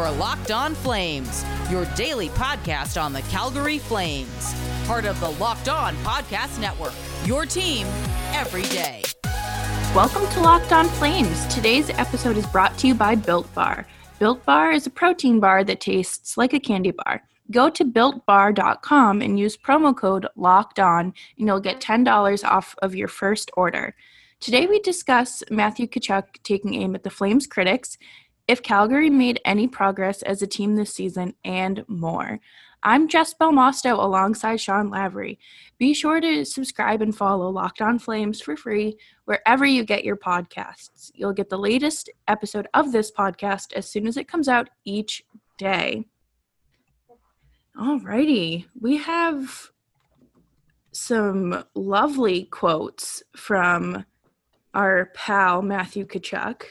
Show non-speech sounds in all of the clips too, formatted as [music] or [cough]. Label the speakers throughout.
Speaker 1: You're Locked On Flames, your daily podcast on the Calgary Flames. Part of the Locked On Podcast Network, your team every day.
Speaker 2: Welcome to Locked On Flames. Today's episode is brought to you by Built Bar. Built Bar is a protein bar that tastes like a candy bar. Go to builtbar.com and use promo code LOCKED ON, and you'll get $10 off of your first order. Today we discuss Matthew Tkachuk taking aim at the Flames critics, if Calgary made any progress as a team this season, and more. I'm Jess Belmosto alongside Sean Lavery. Be sure to subscribe and follow Locked On Flames for free wherever you get your podcasts. You'll get the latest episode of this podcast as soon as it comes out each day. Alrighty, we have some lovely quotes from our pal Matthew Tkachuk.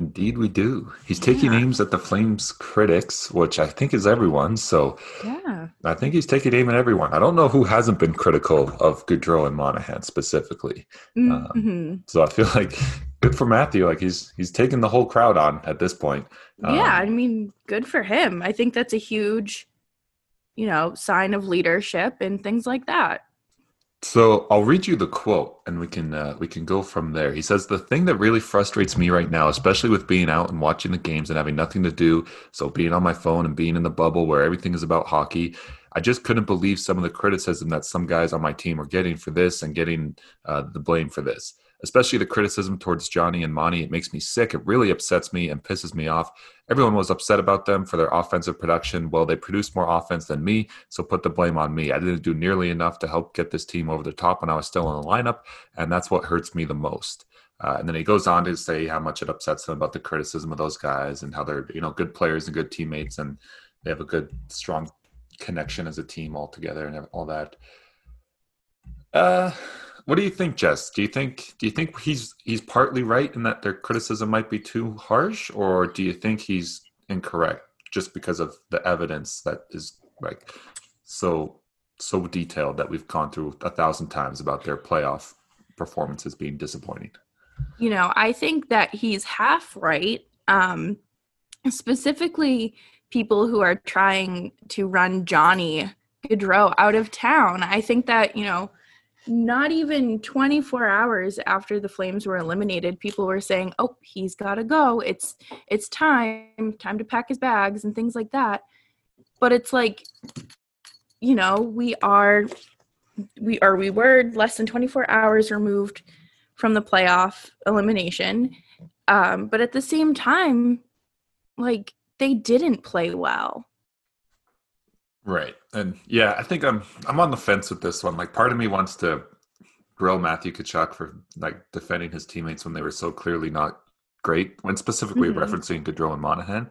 Speaker 3: Indeed, we do. He's taking
Speaker 2: Yeah.
Speaker 3: aims at the Flames critics, which I think is everyone. So
Speaker 2: Yeah.
Speaker 3: I think he's taking aim at everyone. I don't know who hasn't been critical of Gaudreau and Monahan specifically.
Speaker 2: hmm
Speaker 3: So I feel like good for Matthew. Like he's he's taking the whole crowd on at this point. Um,
Speaker 2: yeah, I mean, good for him. I think that's a huge, you know, sign of leadership and things like that.
Speaker 3: So I'll read you the quote, and we can uh, we can go from there. He says the thing that really frustrates me right now, especially with being out and watching the games and having nothing to do, so being on my phone and being in the bubble where everything is about hockey. I just couldn't believe some of the criticism that some guys on my team are getting for this and getting uh, the blame for this. Especially the criticism towards Johnny and Monty. It makes me sick. It really upsets me and pisses me off. Everyone was upset about them for their offensive production. Well, they produced more offense than me, so put the blame on me. I didn't do nearly enough to help get this team over the top when I was still in the lineup, and that's what hurts me the most. Uh, and then he goes on to say how much it upsets him about the criticism of those guys and how they're you know good players and good teammates and they have a good strong connection as a team all together and all that. Uh, what do you think, Jess? Do you think do you think he's he's partly right in that their criticism might be too harsh, or do you think he's incorrect just because of the evidence that is like so so detailed that we've gone through a thousand times about their playoff performances being disappointing?
Speaker 2: You know, I think that he's half right. Um, specifically, people who are trying to run Johnny Gaudreau out of town. I think that, you know, not even 24 hours after the flames were eliminated people were saying oh he's got to go. It's it's time time to pack his bags and things like that. But it's like you know we are we are we were less than 24 hours removed from the playoff elimination. Um but at the same time like they didn't play well
Speaker 3: Right. And yeah, I think I'm I'm on the fence with this one. Like part of me wants to grill Matthew Tkachuk for like defending his teammates when they were so clearly not great, when specifically
Speaker 2: Mhm.
Speaker 3: referencing Gaudreau and Monahan.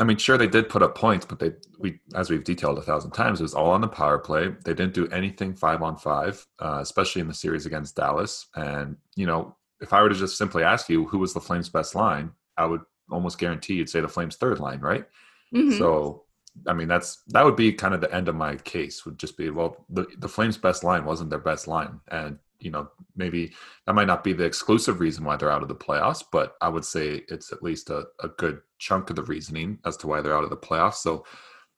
Speaker 3: I mean, sure they did put up points, but they we as we've detailed a thousand times, it was all on the power play. They didn't do anything five on five, uh, especially in the series against Dallas. And you know, if I were to just simply ask you who was the Flames' best line, I would almost guarantee you'd say the Flames' third line, right?
Speaker 2: Mhm.
Speaker 3: So, I mean, that's that would be kind of the end of my case. Would just be well, the the Flames' best line wasn't their best line, and you know maybe that might not be the exclusive reason why they're out of the playoffs, but I would say it's at least a, a good chunk of the reasoning as to why they're out of the playoffs. So,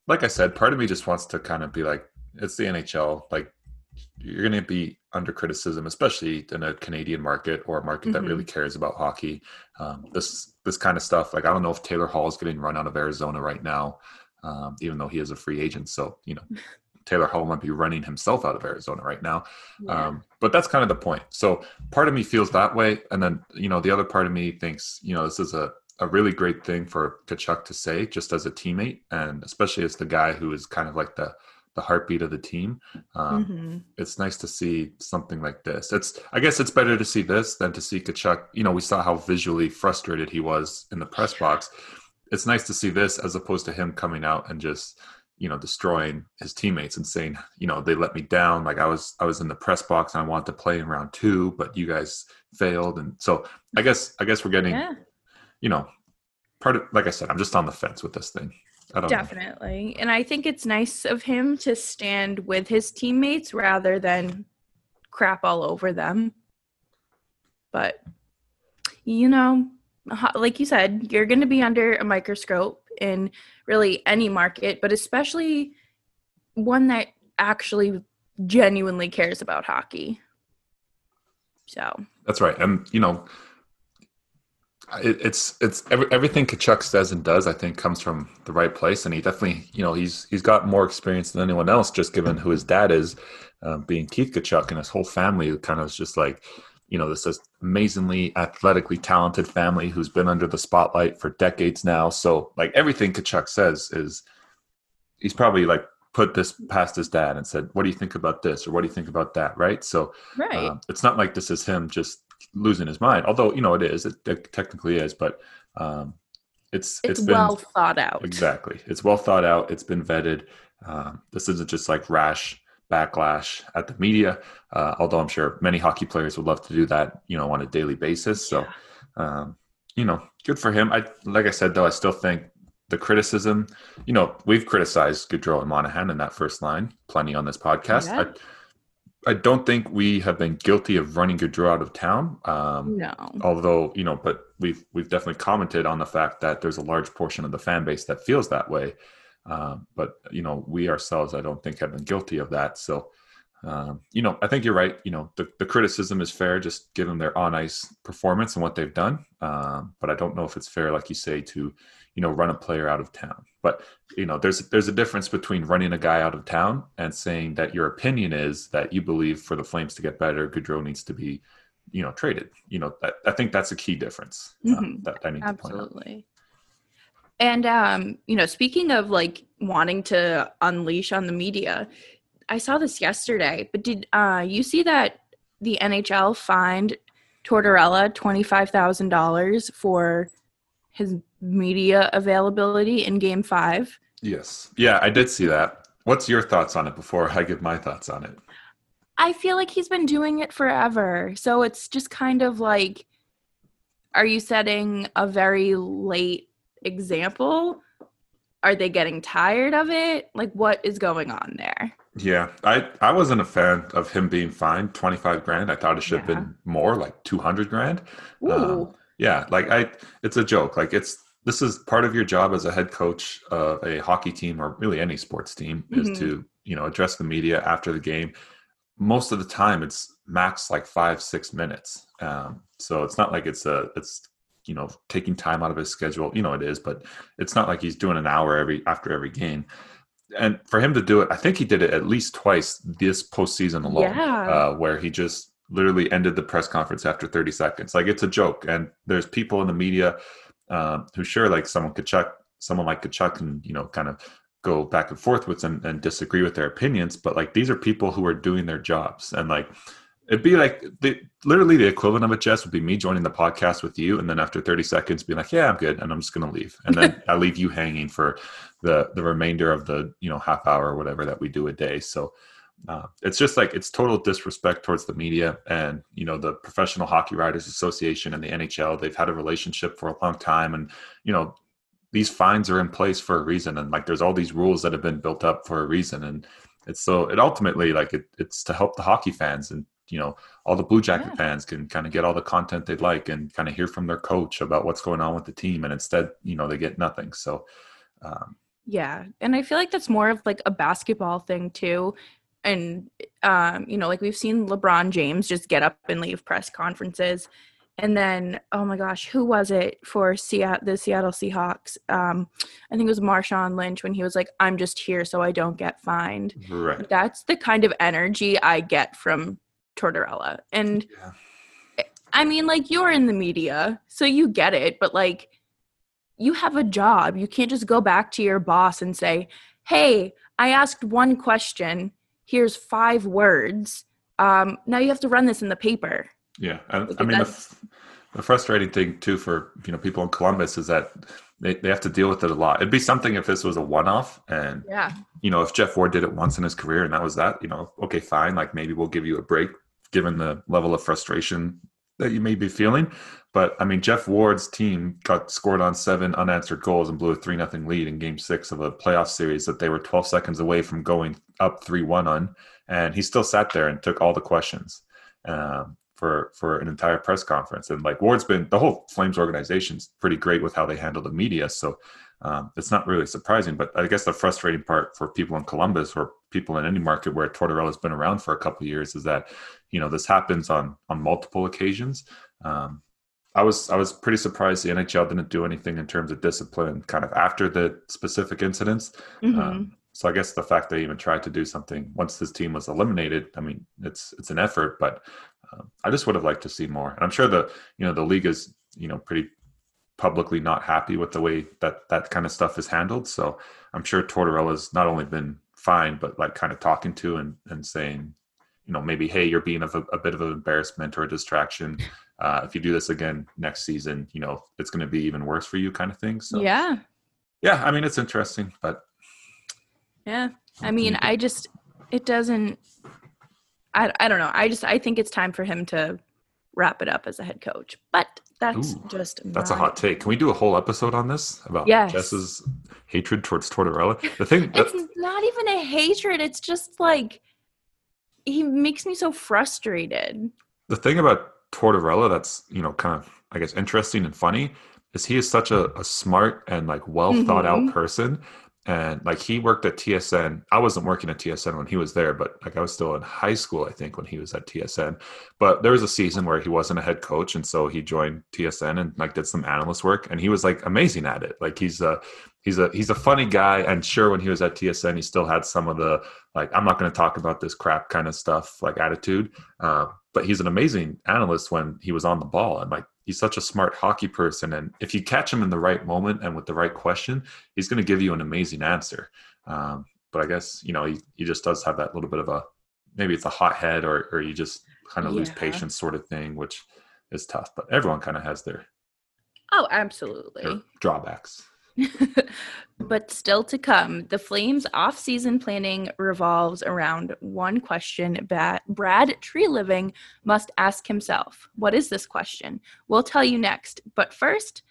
Speaker 3: like I said, part of me just wants to kind of be like, it's the NHL, like. You're going to be under criticism, especially in a Canadian market or a market that
Speaker 2: Mhm.
Speaker 3: really cares about hockey. Um, this this kind of stuff, like I don't know if Taylor Hall is getting run out of Arizona right now um, even though he is a free agent. So, you know, [laughs] Taylor Hall might be running himself out of Arizona right now.
Speaker 2: Yeah.
Speaker 3: Um, but that's kind of the point. So part of me feels that way. And then, you know, the other part of me thinks, you know, this is a, a really great thing for Tkachuk to say just as a teammate and especially as the guy who is kind of like the, the heartbeat of the team. Um,
Speaker 2: Mhm.
Speaker 3: it's nice to see something like this. It's I guess it's better to see this than to see Tkachuk. You know, we saw how visually frustrated he was in the press box. It's nice to see this as opposed to him coming out and just you know destroying his teammates and saying you know they let me down like i was i was in the press box and i wanted to play in round two but you guys failed and so i guess i guess we're getting
Speaker 2: yeah
Speaker 3: you know part of like i said i'm just on the fence with this thing i don't know.
Speaker 2: Definitely. And I think it's nice of him to stand with his teammates rather than crap all over them. But, you know, like you said, you're going to be under a microscope in really any market, but especially one that actually genuinely cares about hockey. So
Speaker 3: that's right, and you know, it, it's it's every, everything Tkachuk says and does. I think comes from the right place, and he definitely, you know, he's he's got more experience than anyone else, just given who his dad is, uh, being Keith Tkachuk, and his whole family kind of is just like you know, this is amazingly athletically talented family who's been under the spotlight for decades now. So like everything Tkachuk says is he's probably like put this past his dad and said, "What do you think about this?" or "What do you think about that?" Right. So
Speaker 2: right. Uh,
Speaker 3: it's not like this is him just losing his mind. Although you know it is, it, it technically is, but um, it's
Speaker 2: it's,
Speaker 3: it's
Speaker 2: been, well thought out.
Speaker 3: Exactly, it's well thought out. It's been vetted. Um, this isn't just like rash backlash at the media. Uh, although I'm sure many hockey players would love to do that, you know, on a daily basis. So, um, you know, good for him. I like I said though, I still think the criticism, you know, we've criticized Gaudreau and Monahan in that first line plenty on this podcast. Yeah. I, I don't think we have been guilty of running Gaudreau out of town. Um,
Speaker 2: no.
Speaker 3: Although you know, but we've we've definitely commented on the fact that there's a large portion of the fan base that feels that way. Um, but you know, we ourselves, I don't think, have been guilty of that. So, um, you know, I think you're right. You know, the, the criticism is fair, just given their on ice performance and what they've done. Um, but I don't know if it's fair, like you say, to you know run a player out of town. But you know, there's there's a difference between running a guy out of town and saying that your opinion is that you believe for the Flames to get better, Gaudreau needs to be you know traded. You know, that, I think that's a key difference uh, mm-hmm. that I need
Speaker 2: Absolutely.
Speaker 3: to point out.
Speaker 2: And um, you know, speaking of like wanting to unleash on the media, I saw this yesterday, but did uh you see that the NHL fined Tortorella $25,000 for his media availability in game 5?
Speaker 3: Yes. Yeah, I did see that. What's your thoughts on it before I give my thoughts on it?
Speaker 2: I feel like he's been doing it forever. So it's just kind of like are you setting a very late example? Are they getting tired of it? Like, what is going on there?
Speaker 3: Yeah, I I wasn't a fan of him being fined twenty five grand. I thought it should have yeah. been more, like two hundred grand. Um, yeah, like I, it's a joke. Like it's this is part of your job as a head coach of a hockey team or really any sports team mm-hmm. is to you know address the media after the game. Most of the time, it's max like five six minutes. Um, so it's not like it's a it's you know taking time out of his schedule you know it is but it's not like he's doing an hour every after every game and for him to do it i think he did it at least twice this postseason alone yeah. uh, where he just literally ended the press conference after 30 seconds like it's a joke and there's people in the media um, who sure like someone could check someone like Tkachuk and you know kind of go back and forth with and, and disagree with their opinions but like these are people who are doing their jobs and like It'd be like the, literally the equivalent of it, Jess, would be me joining the podcast with you, and then after 30 seconds, being like, "Yeah, I'm good," and I'm just gonna leave, and then [laughs] I leave you hanging for the the remainder of the you know half hour or whatever that we do a day. So uh, it's just like it's total disrespect towards the media and you know the Professional Hockey Writers Association and the NHL. They've had a relationship for a long time, and you know these fines are in place for a reason, and like there's all these rules that have been built up for a reason, and it's so it ultimately like it, it's to help the hockey fans and you know all the blue jacket yeah. fans can kind of get all the content they'd like and kind of hear from their coach about what's going on with the team and instead you know they get nothing. So um,
Speaker 2: yeah and i feel like that's more of like a basketball thing too and um, you know like we've seen lebron james just get up and leave press conferences and then oh my gosh who was it for Seattle, the seattle seahawks? Um, i think it was marshawn lynch when he was like i'm just here so i don't get fined.
Speaker 3: Right.
Speaker 2: That's the kind of energy i get from Tortorella. And yeah. I mean, like, you're in the media, so you get it, but like, you have a job. You can't just go back to your boss and say, hey, I asked one question. Here's five words. Um, now you have to run this in the paper.
Speaker 3: Yeah. I, I mean, the, the frustrating thing, too, for you know people in Columbus is that they, they have to deal with it a lot. It'd be something if this was a one off and
Speaker 2: yeah,
Speaker 3: you know, if Geoff Ward did it once in his career and that was that, you know, okay, fine, like maybe we'll give you a break given the level of frustration that you may be feeling. But I mean, Geoff Ward's team got scored on seven unanswered goals and blew a 3 nothing lead in game six of a playoff series that they were 12 seconds away from going up 3 1 on. And he still sat there and took all the questions. Um, for for an entire press conference. And like Ward's been the whole Flames organization's pretty great with how they handle the media. So um, it's not really surprising. But I guess the frustrating part for people in Columbus or people in any market where Tortorella's been around for a couple years is that you know this happens on on multiple occasions. Um, I was I was pretty surprised the NHL didn't do anything in terms of discipline, kind of after the specific incidents. Mm-hmm. Um, so I guess the fact they even tried to do something once this team was eliminated, I mean, it's it's an effort, but um, I just would have liked to see more. And I'm sure the you know the league is you know pretty publicly not happy with the way that that kind of stuff is handled. So I'm sure Tortorella's not only been fine, but like kind of talking to and and saying, you know, maybe hey, you're being a, a bit of an embarrassment or a distraction. Uh, if you do this again next season, you know, it's going to be even worse for you, kind of thing. So
Speaker 2: yeah,
Speaker 3: yeah. I mean, it's interesting, but
Speaker 2: yeah, I mean, I just it doesn't. I I don't know. I just I think it's time for him to wrap it up as a head coach. But that's Ooh, just
Speaker 3: that's a hot take. Can we do a whole episode on this about
Speaker 2: yes.
Speaker 3: Jess's hatred towards Tortorella? The thing
Speaker 2: it's not even a hatred. It's just like he makes me so frustrated.
Speaker 3: The thing about Tortorella that's you know kind of I guess interesting and funny is he is such a, a smart and like well thought mm-hmm. out person and like he worked at TSN. I wasn't working at TSN when he was there, but like I was still in high school, I think, when he was at TSN. But there was a season where he wasn't a head coach, and so he joined TSN and like did some analyst work, and he was like amazing at it. Like he's a he's a he's a funny guy, and sure, when he was at TSN, he still had some of the like I'm not going to talk about this crap kind of stuff like attitude. Uh, but he's an amazing analyst when he was on the ball, and like he's such a smart hockey person and if you catch him in the right moment and with the right question he's going to give you an amazing answer. Um, but i guess you know he, he just does have that little bit of a maybe it's a hot head or, or you just kind of yeah. lose patience sort of thing which is tough but everyone kind of has their
Speaker 2: oh absolutely.
Speaker 3: their drawbacks [laughs]
Speaker 2: but still to come, the Flames off-season planning revolves around one question that Brad Treliving must ask himself. What is this question? We'll tell you next. But first,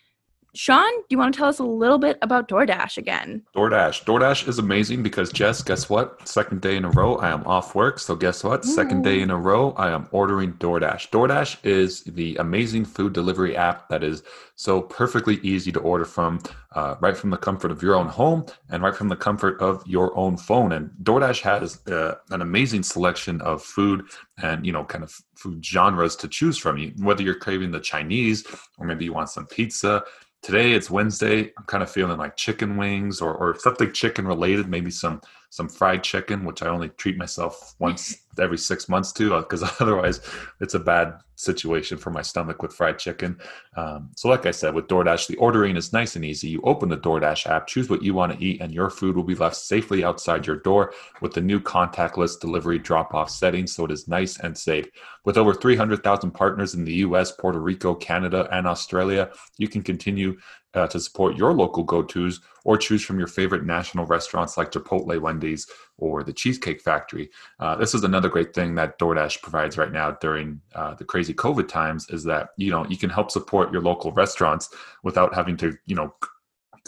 Speaker 2: Sean, do you want to tell us a little bit about DoorDash again?
Speaker 3: DoorDash. DoorDash is amazing because, Jess, guess what? Second day in a row, I am off work. So, guess what? Ooh. Second day in a row, I am ordering DoorDash. DoorDash is the amazing food delivery app that is so perfectly easy to order from, uh, right from the comfort of your own home and right from the comfort of your own phone. And DoorDash has uh, an amazing selection of food and, you know, kind of food genres to choose from. You, whether you're craving the Chinese or maybe you want some pizza today it's wednesday. I'm kind of feeling like chicken wings or, or something chicken related maybe some some fried chicken which i only treat myself once [laughs] every six months too, because [laughs] otherwise it's a bad situation for my stomach with fried chicken. Um, so like i said with doordash the ordering is nice and easy. You open the doordash app choose what you want to eat and your food will be left safely outside your door with the new contactless delivery drop off settings so it is nice and safe. With over 300000 partners in the us puerto rico canada and australia you can continue uh, to support your local go-tos or choose from your favorite national restaurants like Chipotle, Wendy's, or the Cheesecake Factory. Uh, this is another great thing that DoorDash provides right now during uh, the crazy COVID times is that you know you can help support your local restaurants without having to you know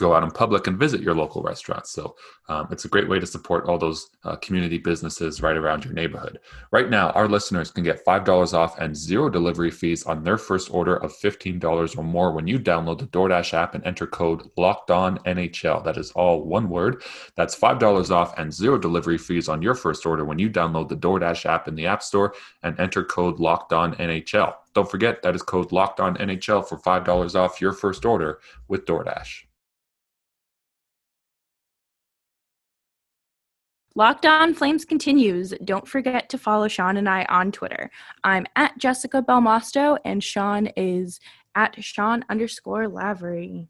Speaker 3: go out in public and visit your local restaurants. So um, it's a great way to support all those uh, community businesses right around your neighborhood. Right now, our listeners can get $5 off and zero delivery fees on their first order of $15 or more when you download the DoorDash app and enter code Locked On NHL. That is all one word. That's $5 off and zero delivery fees on your first order when you download the DoorDash app in the App Store and enter code Locked On NHL. Don't forget that is code Locked On NHL for $5 off your first order with DoorDash.
Speaker 2: Locked On Flames continues. Don't forget to follow Sean and I on Twitter. I'm at Jessica Belmosto, and Sean is at Sean underscore Lavery.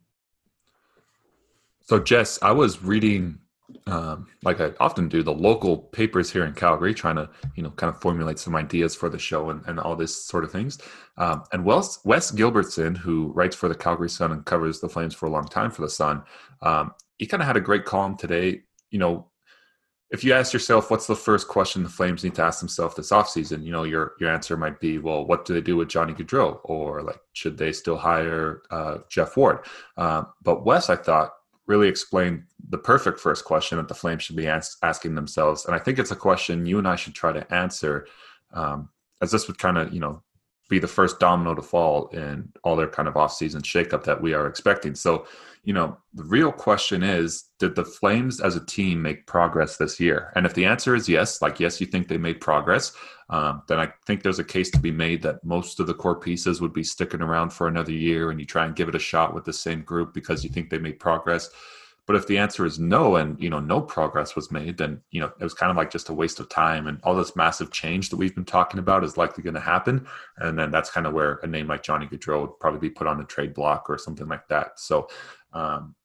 Speaker 3: So, Jess, I was reading, um, like I often do, the local papers here in Calgary, trying to, you know, kind of formulate some ideas for the show and, and all this sort of things. Um, and Wes, Wes Gilbertson, who writes for the Calgary Sun and covers the Flames for a long time for the Sun, um, he kind of had a great column today. You know, if you ask yourself what's the first question the Flames need to ask themselves this offseason, you know, your your answer might be, well, what do they do with Johnny Gaudreau? Or like, should they still hire uh, Geoff Ward? Uh, but Wes, I thought, really explained the perfect first question that the Flames should be as- asking themselves. And I think it's a question you and I should try to answer, um, as this would kind of, you know, be the first domino to fall in all their kind of offseason shakeup that we are expecting. So, you know, the real question is did the Flames as a team make progress this year? And if the answer is yes, like yes, you think they made progress, um, then I think there's a case to be made that most of the core pieces would be sticking around for another year and you try and give it a shot with the same group because you think they made progress. But if the answer is no, and you know no progress was made, then you know it was kind of like just a waste of time, and all this massive change that we've been talking about is likely going to happen. And then that's kind of where a name like Johnny Gaudreau would probably be put on the trade block or something like that. So um,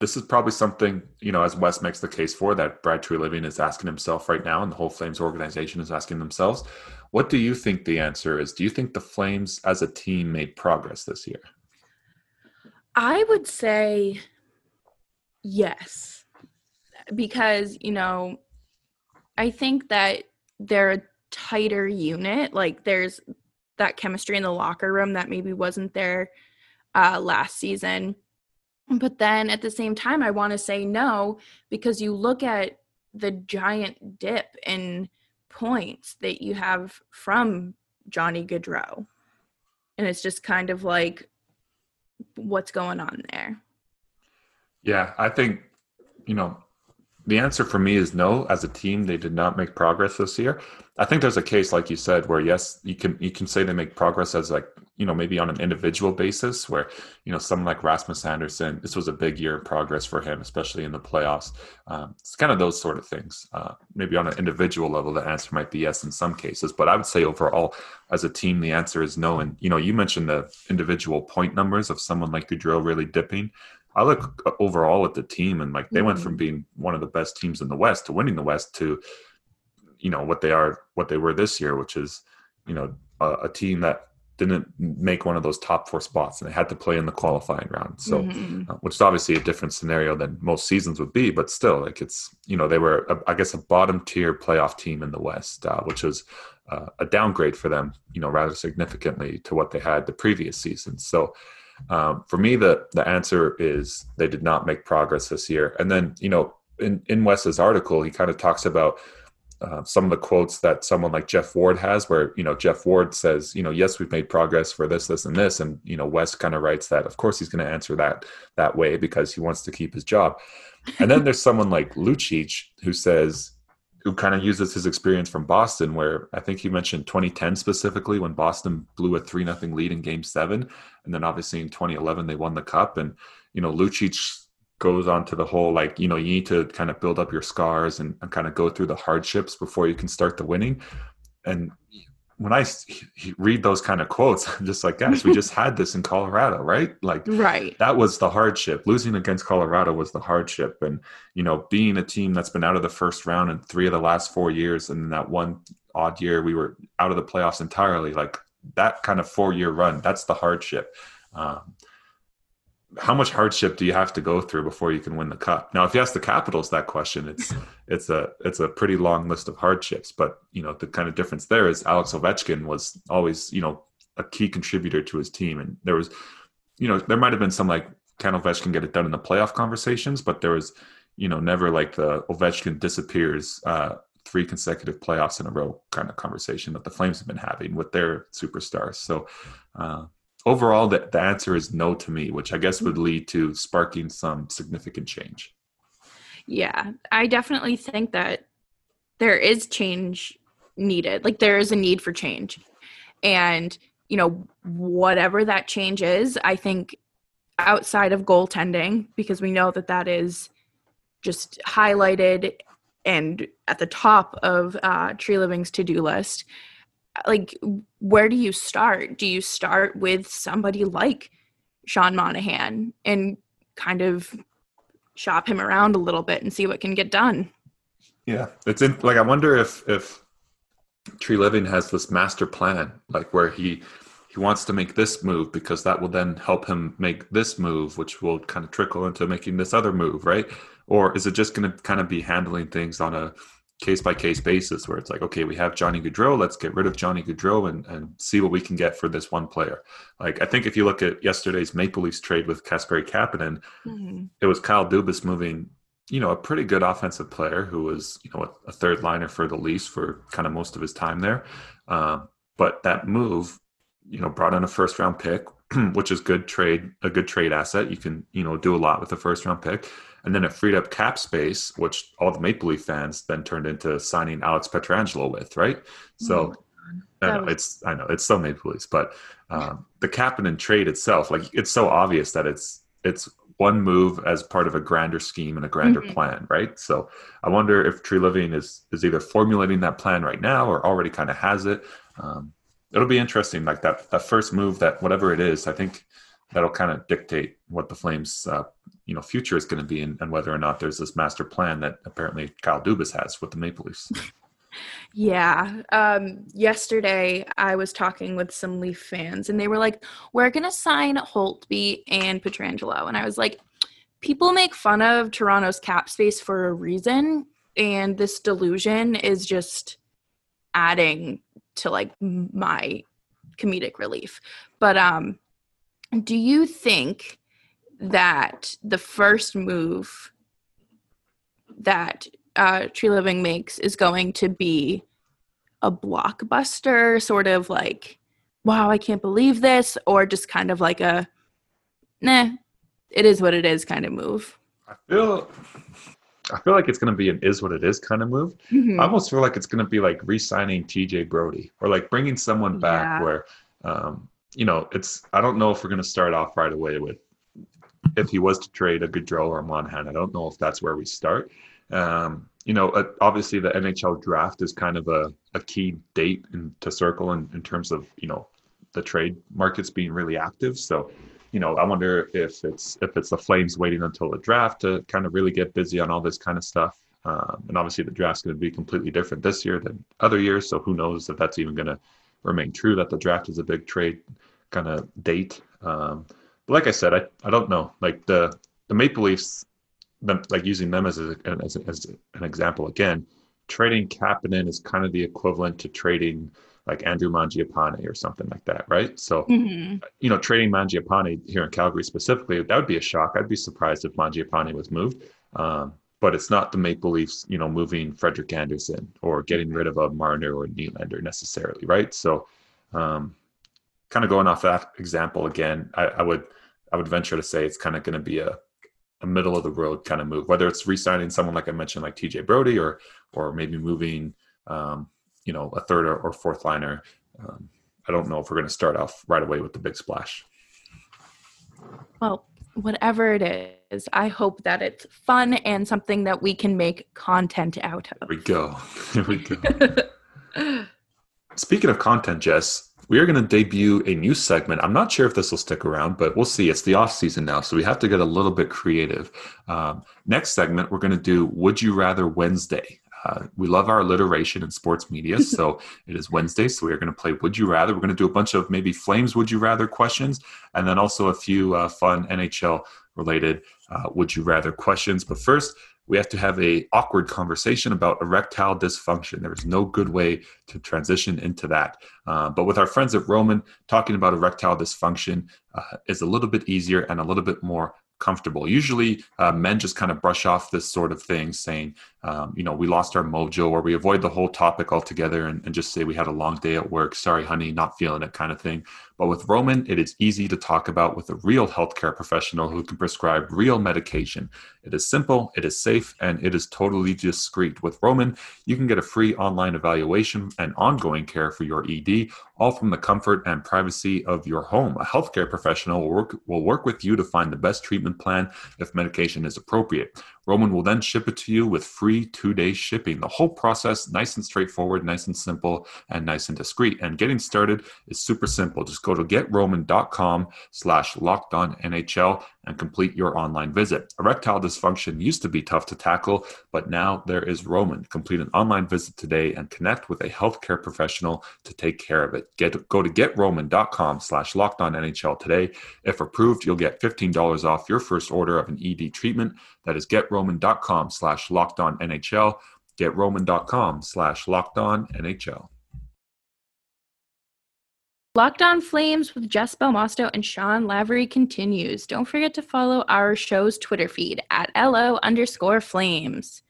Speaker 3: this is probably something you know, as Wes makes the case for that Brad Treliving is asking himself right now, and the whole Flames organization is asking themselves. What do you think the answer is? Do you think the Flames as a team made progress this year?
Speaker 2: I would say Yes. Because, you know, I think that they're a tighter unit. Like there's that chemistry in the locker room that maybe wasn't there uh, last season. But then at the same time, I want to say no because you look at the giant dip in points that you have from Johnny Gaudreau. And it's just kind of like, what's going on there?
Speaker 3: Yeah, I think, you know, the answer for me is no. As a team, they did not make progress this year. I think there's a case, like you said, where yes, you can you can say they make progress as like you know maybe on an individual basis, where you know someone like Rasmus Andersson, this was a big year of progress for him, especially in the playoffs. Um, it's kind of those sort of things. Uh, maybe on an individual level, the answer might be yes in some cases, but I would say overall, as a team, the answer is no. And you know, you mentioned the individual point numbers of someone like Gaudreau really dipping. I look overall at the team and like they mm-hmm. went from mm-hmm. being one of the best teams in the West to winning the West to, you know, what they are, what they were this year, which is, you know, a, a team that didn't make one of those top four spots and they had to play in the qualifying round. So, mm-hmm. uh, which is obviously a different scenario than most seasons would be, but still, like it's, you know, they were, a, I guess, a bottom tier playoff team in the West, uh, which was uh, a downgrade for them, you know, rather significantly to what they had the previous season. So, um, for me, the the answer is they did not make progress this year. And then, you know, in in Wes's article, he kind of talks about uh, some of the quotes that someone like Geoff Ward has, where you know Geoff Ward says, you know, yes, we've made progress for this, this, and this, and you know Wes kind of writes that. Of course, he's going to answer that that way because he wants to keep his job. And then there's someone like Lucic who says, who kind of uses his experience from Boston, where I think he mentioned 2010 specifically when Boston blew a three nothing lead in Game Seven, and then obviously in 2011 they won the cup, and you know Lucic goes on to the whole like you know you need to kind of build up your scars and, and kind of go through the hardships before you can start the winning, and when I read those kind of quotes, [laughs] I'm just like, guys, we just had this in Colorado, right? Like,
Speaker 2: right.
Speaker 3: That was the hardship. Losing against Colorado was the hardship, and you know, being a team that's been out of the first round in three of the last four years, and that one odd year we were out of the playoffs entirely. Like that kind of four year run, that's the hardship. Um, how much hardship do you have to go through before you can win the cup? Now, if you ask the Capitals that question, it's it's a it's a pretty long list of hardships. But you know, the kind of difference there is Alex Ovechkin was always you know a key contributor to his team, and there was you know there might have been some like can Ovechkin get it done in the playoff conversations, but there was you know never like the Ovechkin disappears uh, three consecutive playoffs in a row kind of conversation that the Flames have been having with their superstars. So. Uh, overall, the, the answer is no to me, which I guess would lead to sparking some significant change.
Speaker 2: Yeah, I definitely think that there is change needed. Like there is a need for change. And, you know, whatever that change is, I think outside of goaltending, because we know that that is just highlighted and at the top of uh, Treliving's to do list, like where do you start? Do you start with somebody like Sean Monahan and kind of shop him around a little bit and see what can get done?
Speaker 3: Yeah, it's in, like I wonder if if Treliving has this master plan, like where he he wants to make this move because that will then help him make this move, which will kind of trickle into making this other move, right? Or is it just going to kind of be handling things on a case by case basis where it's like, okay, we have Johnny Gaudreau, let's get rid of Johnny Gaudreau and, and see what we can get for this one player. Like I think if you look at yesterday's Maple Leafs trade with Kasperi Kapanen, mm-hmm. it was Kyle Dubas moving, you know, a pretty good offensive player who was, you know, a, a third liner for the Leafs for kind of most of his time there. Uh, but that move you know, brought in a first round pick, [clears throat] which is good trade, a good trade asset. You can, you know, do a lot with a first round pick. And then it freed up cap space, which all the Maple Leaf fans then turned into signing Alex Pietrangelo with, right? So oh I know was- it's I know it's so Maple Leafs, but um, the Kapanen trade itself, like it's so obvious that it's it's one move as part of a grander scheme and a grander mm-hmm. plan, right? So I wonder if Treliving is is either formulating that plan right now or already kind of has it. Um, it'll be interesting, like that that first move, that whatever it is. I think that'll kind of dictate what the Flames, uh, you know, future is going to be, and, and, whether or not there's this master plan that apparently Kyle Dubas has with the Maple Leafs. [laughs]
Speaker 2: Yeah. Um, yesterday, I was talking with some Leaf fans, and they were like, "We're gonna sign Holtby and Pietrangelo," and I was like, "People make fun of Toronto's cap space for a reason, and this delusion is just adding to like my comedic relief." But um, do you think that the first move that uh, Treliving makes is going to be a blockbuster, sort of like, wow, I can't believe this, or just kind of like a, nah, it is what it is kind of move.
Speaker 3: I feel, I feel like it's going to be an is what it is kind of move. Mm-hmm. I almost feel like it's going to be like re-signing TJ Brodie or like bringing someone back yeah. where, um, you know, it's. I don't know if we're going to start off right away with if he was to trade a Gaudreau or a Monahan. I don't know if that's where we start. Um, you know, uh, obviously the NHL draft is kind of a, a key date in, to circle in, in terms of, you know, the trade markets being really active. So, you know, I wonder if it's if it's the Flames waiting until the draft to kind of really get busy on all this kind of stuff. Um, and obviously the draft's going to be completely different this year than other years. So who knows if that's even going to remain true that the draft is a big trade kind of date. Um, but like I said, I, I don't know. Like the the Maple Leafs them, like using them as, a, as, a, as an example again, trading Kapanen is kind of the equivalent to trading like Andrew Mangiapane or something like that, right? So, mm-hmm. you know, trading Mangiapane here in Calgary specifically, that would be a shock. I'd be surprised if Mangiapane was moved. Um, but it's not the Maple Leafs, you know, moving Frederik Andersen or getting rid of a Marner or Nylander necessarily, right? So, um, kind of going off that example again, I, I would I would venture to say it's kind of going to be a a middle of the road kind of move, whether it's re-signing someone like I mentioned, like TJ Brodie, or or maybe moving, um, you know, a third or, or fourth liner. Um, I don't know if we're going to start off right away with the big splash.
Speaker 2: Well, whatever it is, I hope that it's fun and something that we can make content out of. [laughs]
Speaker 3: Here we go. Here we go. Speaking of content, Jess, we are going to debut a new segment. I'm not sure if this will stick around, but we'll see. It's the off season now, so we have to get a little bit creative. Um, next segment, we're going to do Would You Rather Wednesday. Uh, we love our alliteration in sports media, [laughs] so it is Wednesday. So we are going to play Would You Rather. We're going to do a bunch of maybe Flames Would You Rather questions, and then also a few uh, fun NHL related uh, Would You Rather questions. But first, we have to have a awkward conversation about erectile dysfunction. There is no good way to transition into that. Uh, but with our friends at Roman, talking about erectile dysfunction uh, is a little bit easier and a little bit more comfortable. Usually, uh, men just kind of brush off this sort of thing, saying, um, you know, we lost our mojo, or we avoid the whole topic altogether and, and, just say we had a long day at work. Sorry, honey, not feeling it, kind of thing. But with Roman, it is easy to talk about with a real healthcare professional who can prescribe real medication. It is simple, it is safe, and it is totally discreet. With Roman, you can get a free online evaluation and ongoing care for your ED, all from the comfort and privacy of your home. A healthcare professional will work, will work with you to find the best treatment plan if medication is appropriate. Roman will then ship it to you with free two day shipping. The whole process, nice and straightforward, nice and simple, and nice and discreet. And getting started is super simple. Just go to getroman.com slash locked on NHL and complete your online visit. Erectile dysfunction used to be tough to tackle, but now there is Roman. Complete an online visit today and connect with a healthcare professional to take care of it. Get go to getroman.com slash locked on NHL today. If approved, you'll get $15 off your first order of an ED treatment. That is getroman.com slash locked on NHL. Getroman.com slash locked on NHL.
Speaker 2: Locked on Flames with Jess Belmosto and Sean Lavery continues. Don't forget to follow our show's Twitter feed at LO underscore flames.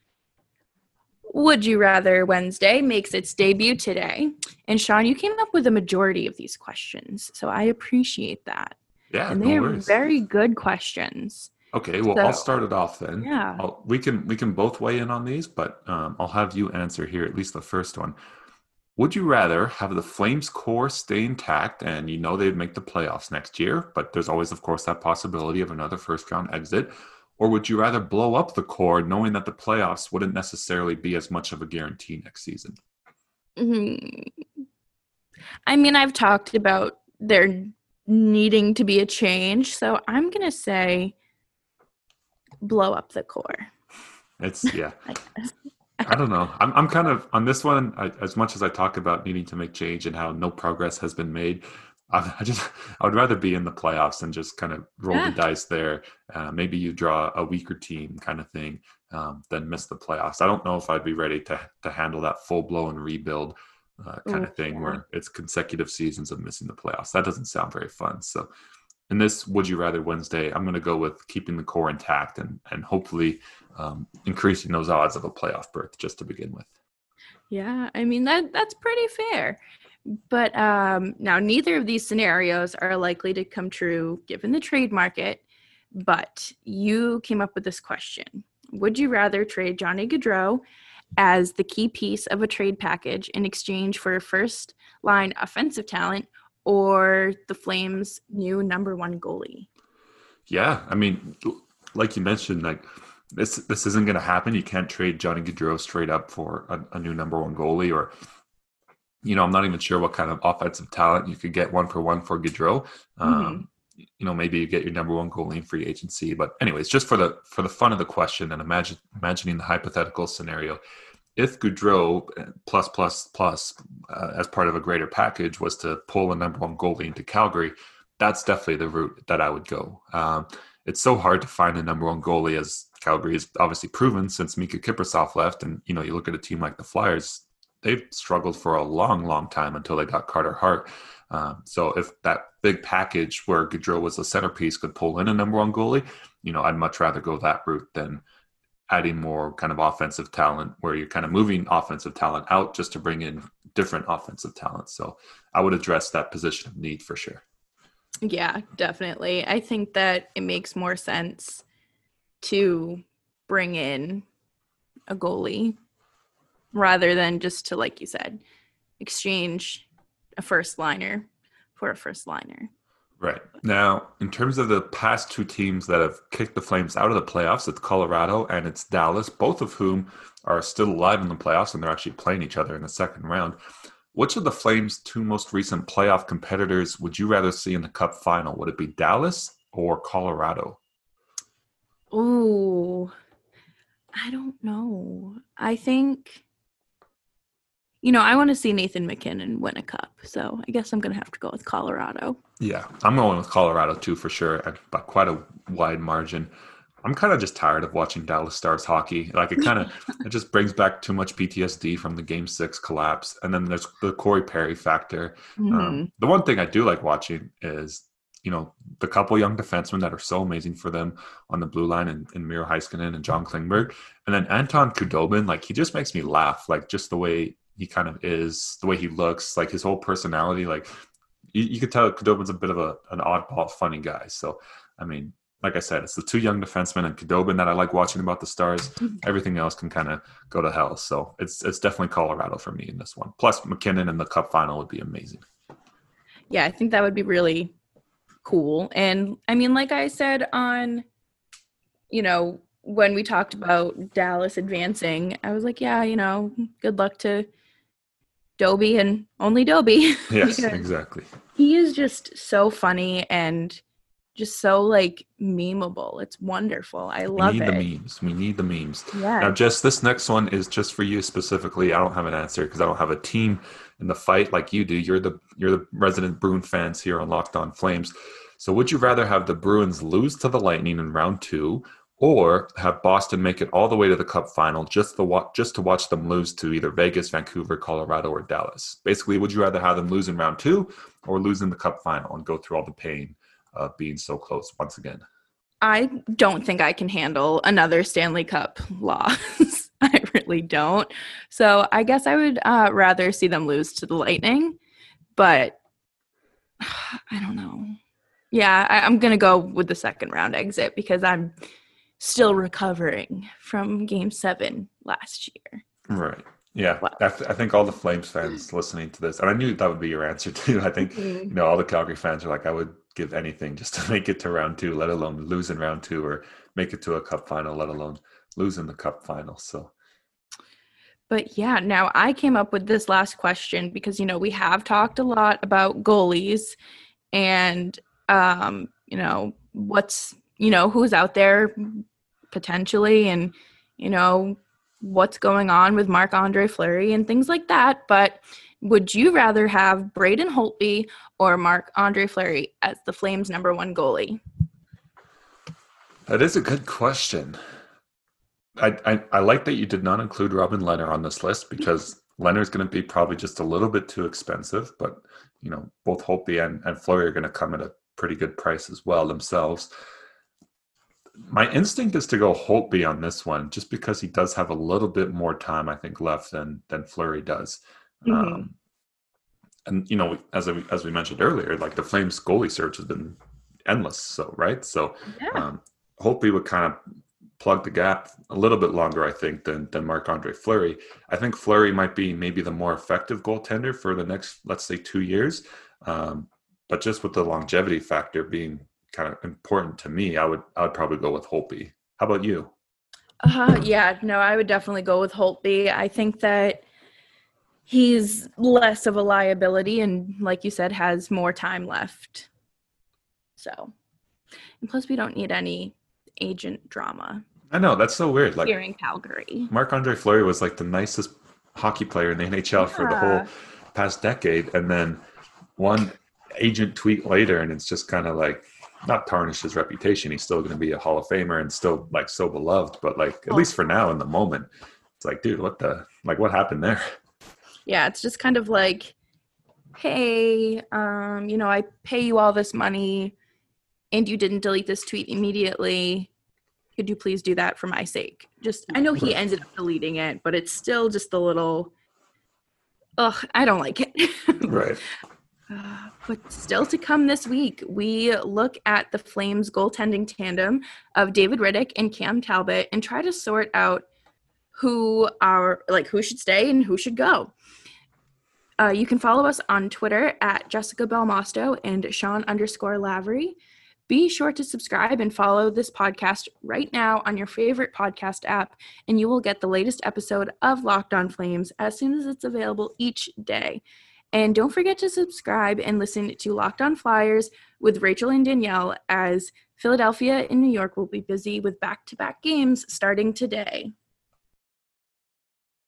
Speaker 2: Would You Rather Wednesday makes its debut today. And Sean, you came up with a majority of these questions. So I appreciate that.
Speaker 3: Yeah,
Speaker 2: and
Speaker 3: no
Speaker 2: they are
Speaker 3: worries.
Speaker 2: very good questions.
Speaker 3: Okay, well,
Speaker 2: So-
Speaker 3: I'll start it off then.
Speaker 2: Yeah.
Speaker 3: I'll, we can we can both weigh in on these, but um, I'll have you answer here at least the first one. Would you rather have the Flames core stay intact and you know they'd make the playoffs next year, but there's always, of course, that possibility of another first round exit? Or would you rather blow up the core knowing that the playoffs wouldn't necessarily be as much of a guarantee next season?
Speaker 2: Mhm. I mean, I've talked about there needing to be a change. So I'm going to say blow up the core.
Speaker 3: It's, yeah. [laughs]
Speaker 2: I
Speaker 3: don't know. I'm, I'm kind of on this one. I, as much as I talk about needing to make change and how no progress has been made, [laughs] I, I just I would rather be in the playoffs and just kind of roll
Speaker 2: Yeah.
Speaker 3: the dice there. Uh, maybe you draw a weaker team, kind of thing, um, than miss the playoffs. I don't know if I'd be ready to to handle that full blown rebuild uh, kind
Speaker 2: Ooh,
Speaker 3: of thing
Speaker 2: yeah.
Speaker 3: where it's consecutive seasons of missing the playoffs. That doesn't sound very fun. So. In this Would You Rather Wednesday, I'm going to go with keeping the core intact and, and hopefully um, increasing those odds of a playoff berth just to begin with.
Speaker 2: Yeah, I mean that that's pretty fair. But um, now neither of these scenarios are likely to come true given the trade market. But you came up with this question: Would you rather trade Johnny Gaudreau as the key piece of a trade package in exchange for a first line offensive talent, or the Flames' new number one goalie?
Speaker 3: Yeah, I mean, like you mentioned, like this this isn't going to happen. You can't trade Johnny Gaudreau straight up for a, a new number one goalie, or you know, I'm not even sure what kind of offensive talent you could get one for one for Gaudreau. Um, You know, maybe you get your number one goalie in free agency, but anyways, just for the for the fun of the question and imagine imagining the hypothetical scenario, if Gaudreau uh, plus plus plus uh, as part of a greater package was to pull a number one goalie into Calgary, that's definitely the route that I would go. Um, it's so hard to find a number one goalie as Calgary has obviously proven since Miikka Kiprusoff left. And, you know, you look at a team like the Flyers, they've struggled for a long, long time until they got Carter Hart. Um, so if that big package where Gaudreau was the centerpiece could pull in a number one goalie, you know, I'd much rather go that route than adding more kind of offensive talent where you're kind of moving offensive talent out just to bring in different offensive talent. So I would address that position of need for sure.
Speaker 2: Yeah, definitely. I think that it makes more sense to bring in a goalie rather than just to, like you said, exchange a first liner for a first liner.
Speaker 3: Right. Now, in terms of the past two teams that have kicked the Flames out of the playoffs, it's Colorado and it's Dallas, both of whom are still alive in the playoffs and they're actually playing each other in the second round. Which of the Flames' two most recent playoff competitors would you rather see in the Cup final? Would it be Dallas or Colorado?
Speaker 2: Ooh, I don't know. I think, you know, I want to see Nathan MacKinnon win a cup. So I guess I'm going to have to go with Colorado.
Speaker 3: Yeah, I'm going with Colorado too for sure, by quite a wide margin. I'm kind of just tired of watching Dallas Stars hockey. Like it kind of [laughs] it just brings back too much PTSD from the Game Six collapse, and then there's the Corey Perry factor.
Speaker 2: Mhm.
Speaker 3: Um, the one thing I do like watching is you know the couple young defensemen that are so amazing for them on the blue line, and, and Miro Heiskanen and John Klingberg, and then Anton Khudobin. Like he just makes me laugh. Like just the way he kind of is, the way he looks, like his whole personality. Like you, you could tell Khudobin's a bit of a an oddball, funny guy. So I mean, like I said, it's the two young defensemen and Khudobin that I like watching about the Stars. Mhm. Everything else can kind of go to hell. So it's it's definitely Colorado for me in this one. Plus MacKinnon in the Cup final would be amazing.
Speaker 2: yeah, I think that would be really cool. And I mean, like I said on, you know, when we talked about Dallas advancing, I was like, yeah, you know, good luck to Dobie and only Dobie. [laughs]
Speaker 3: Yes, exactly.
Speaker 2: he is just so funny and just so like memeable. It's wonderful. I love it.
Speaker 3: we need
Speaker 2: it.
Speaker 3: the memes. We need the memes.
Speaker 2: Yeah.
Speaker 3: Now, Jess, this next one is just for you specifically. I don't have an answer because I don't have a team in the fight like you do. You're the you're the resident Bruin fans here on Locked On Flames. So, would you rather have the Bruins lose to the Lightning in round two, or have Boston make it all the way to the Cup final just the just to watch them lose to either Vegas, Vancouver, Colorado, or Dallas? Basically, would you rather have them lose in round two or lose in the Cup final and go through all the pain of being so close once again?
Speaker 2: I don't think I can handle another Stanley Cup [laughs] loss. [laughs] I really don't. So I guess I would uh, rather see them lose to the Lightning, but [sighs] I don't know. Yeah, I, I'm gonna go with the second round exit because I'm still recovering from Game Seven last year.
Speaker 3: Right. Yeah, I, th- I, think all the Flames fans listening to this, and I knew that would be your answer [laughs] too. I think mm-hmm. you know all the Calgary fans are like, I would give anything just to [laughs] make it to round two, let alone lose in round two or make it to a cup final, let alone lose in the cup final. So,
Speaker 2: but yeah, now I came up with this last question because you know we have talked a lot about goalies and um, you know what's you know who's out there potentially and you know what's going on with Marc Andre Fleury and things like that. But would you rather have Braden Holtby or Marc Andre Fleury as the Flames' number one goalie?
Speaker 3: That is a good question. I, I, I like that you did not include Robin Lehner on this list because Lehner's going to be probably just a little bit too expensive. But you know, both Holtby and, and Fleury are going to come at a pretty good price as well themselves my instinct is to go Holtby on this one, just because he does have a little bit more time, I think, left than than Fleury does. Mm-hmm. Um, and you know, as I, as we mentioned earlier, like the Flames goalie search has been endless. So right, so yeah. um, Holtby would kind of plug the gap a little bit longer, I think, than than Marc Andre Fleury. I think Fleury might be maybe the more effective goaltender for the next, let's say, two years. Um, but just with the longevity factor being kind of important to me, I would I would probably go with Holtby. How about you?
Speaker 2: Uh, yeah, no, I would definitely go with Holtby. I think that he's less of a liability and, like you said, has more time left. So, and plus, we don't need any agent drama.
Speaker 3: I know that's so weird. Like
Speaker 2: here in Calgary,
Speaker 3: Marc Andre Fleury was like the nicest hockey player in the NHL yeah. for the whole past decade, and then one agent tweet later, and it's just kind of like not tarnish his reputation. He's still going to be a Hall of Famer and still like so beloved. But like at least for now, in the moment, it's like, dude, what the like, what happened there?
Speaker 2: Yeah, it's just kind of like, hey, um, you know, I pay you all this money, and you didn't delete this tweet immediately. Could you please do that for my sake? Just, I know he ended up deleting it, but it's still just a little. Ugh, I don't like it. [laughs]
Speaker 3: right. [sighs]
Speaker 2: but still to come this week, we look at the Flames goaltending tandem of David Rittich and Cam Talbot and try to sort out who are like who should stay and who should go. Uh, you can follow us on Twitter at Jessica Belmosto and Sean underscore Lavery. Be sure to subscribe and follow this podcast right now on your favorite podcast app, and you will get the latest episode of Locked On Flames as soon as it's available each day. And don't forget to subscribe and listen to Locked On Flyers with Rachel and Danielle as Philadelphia and New York will be busy with back to back games starting today.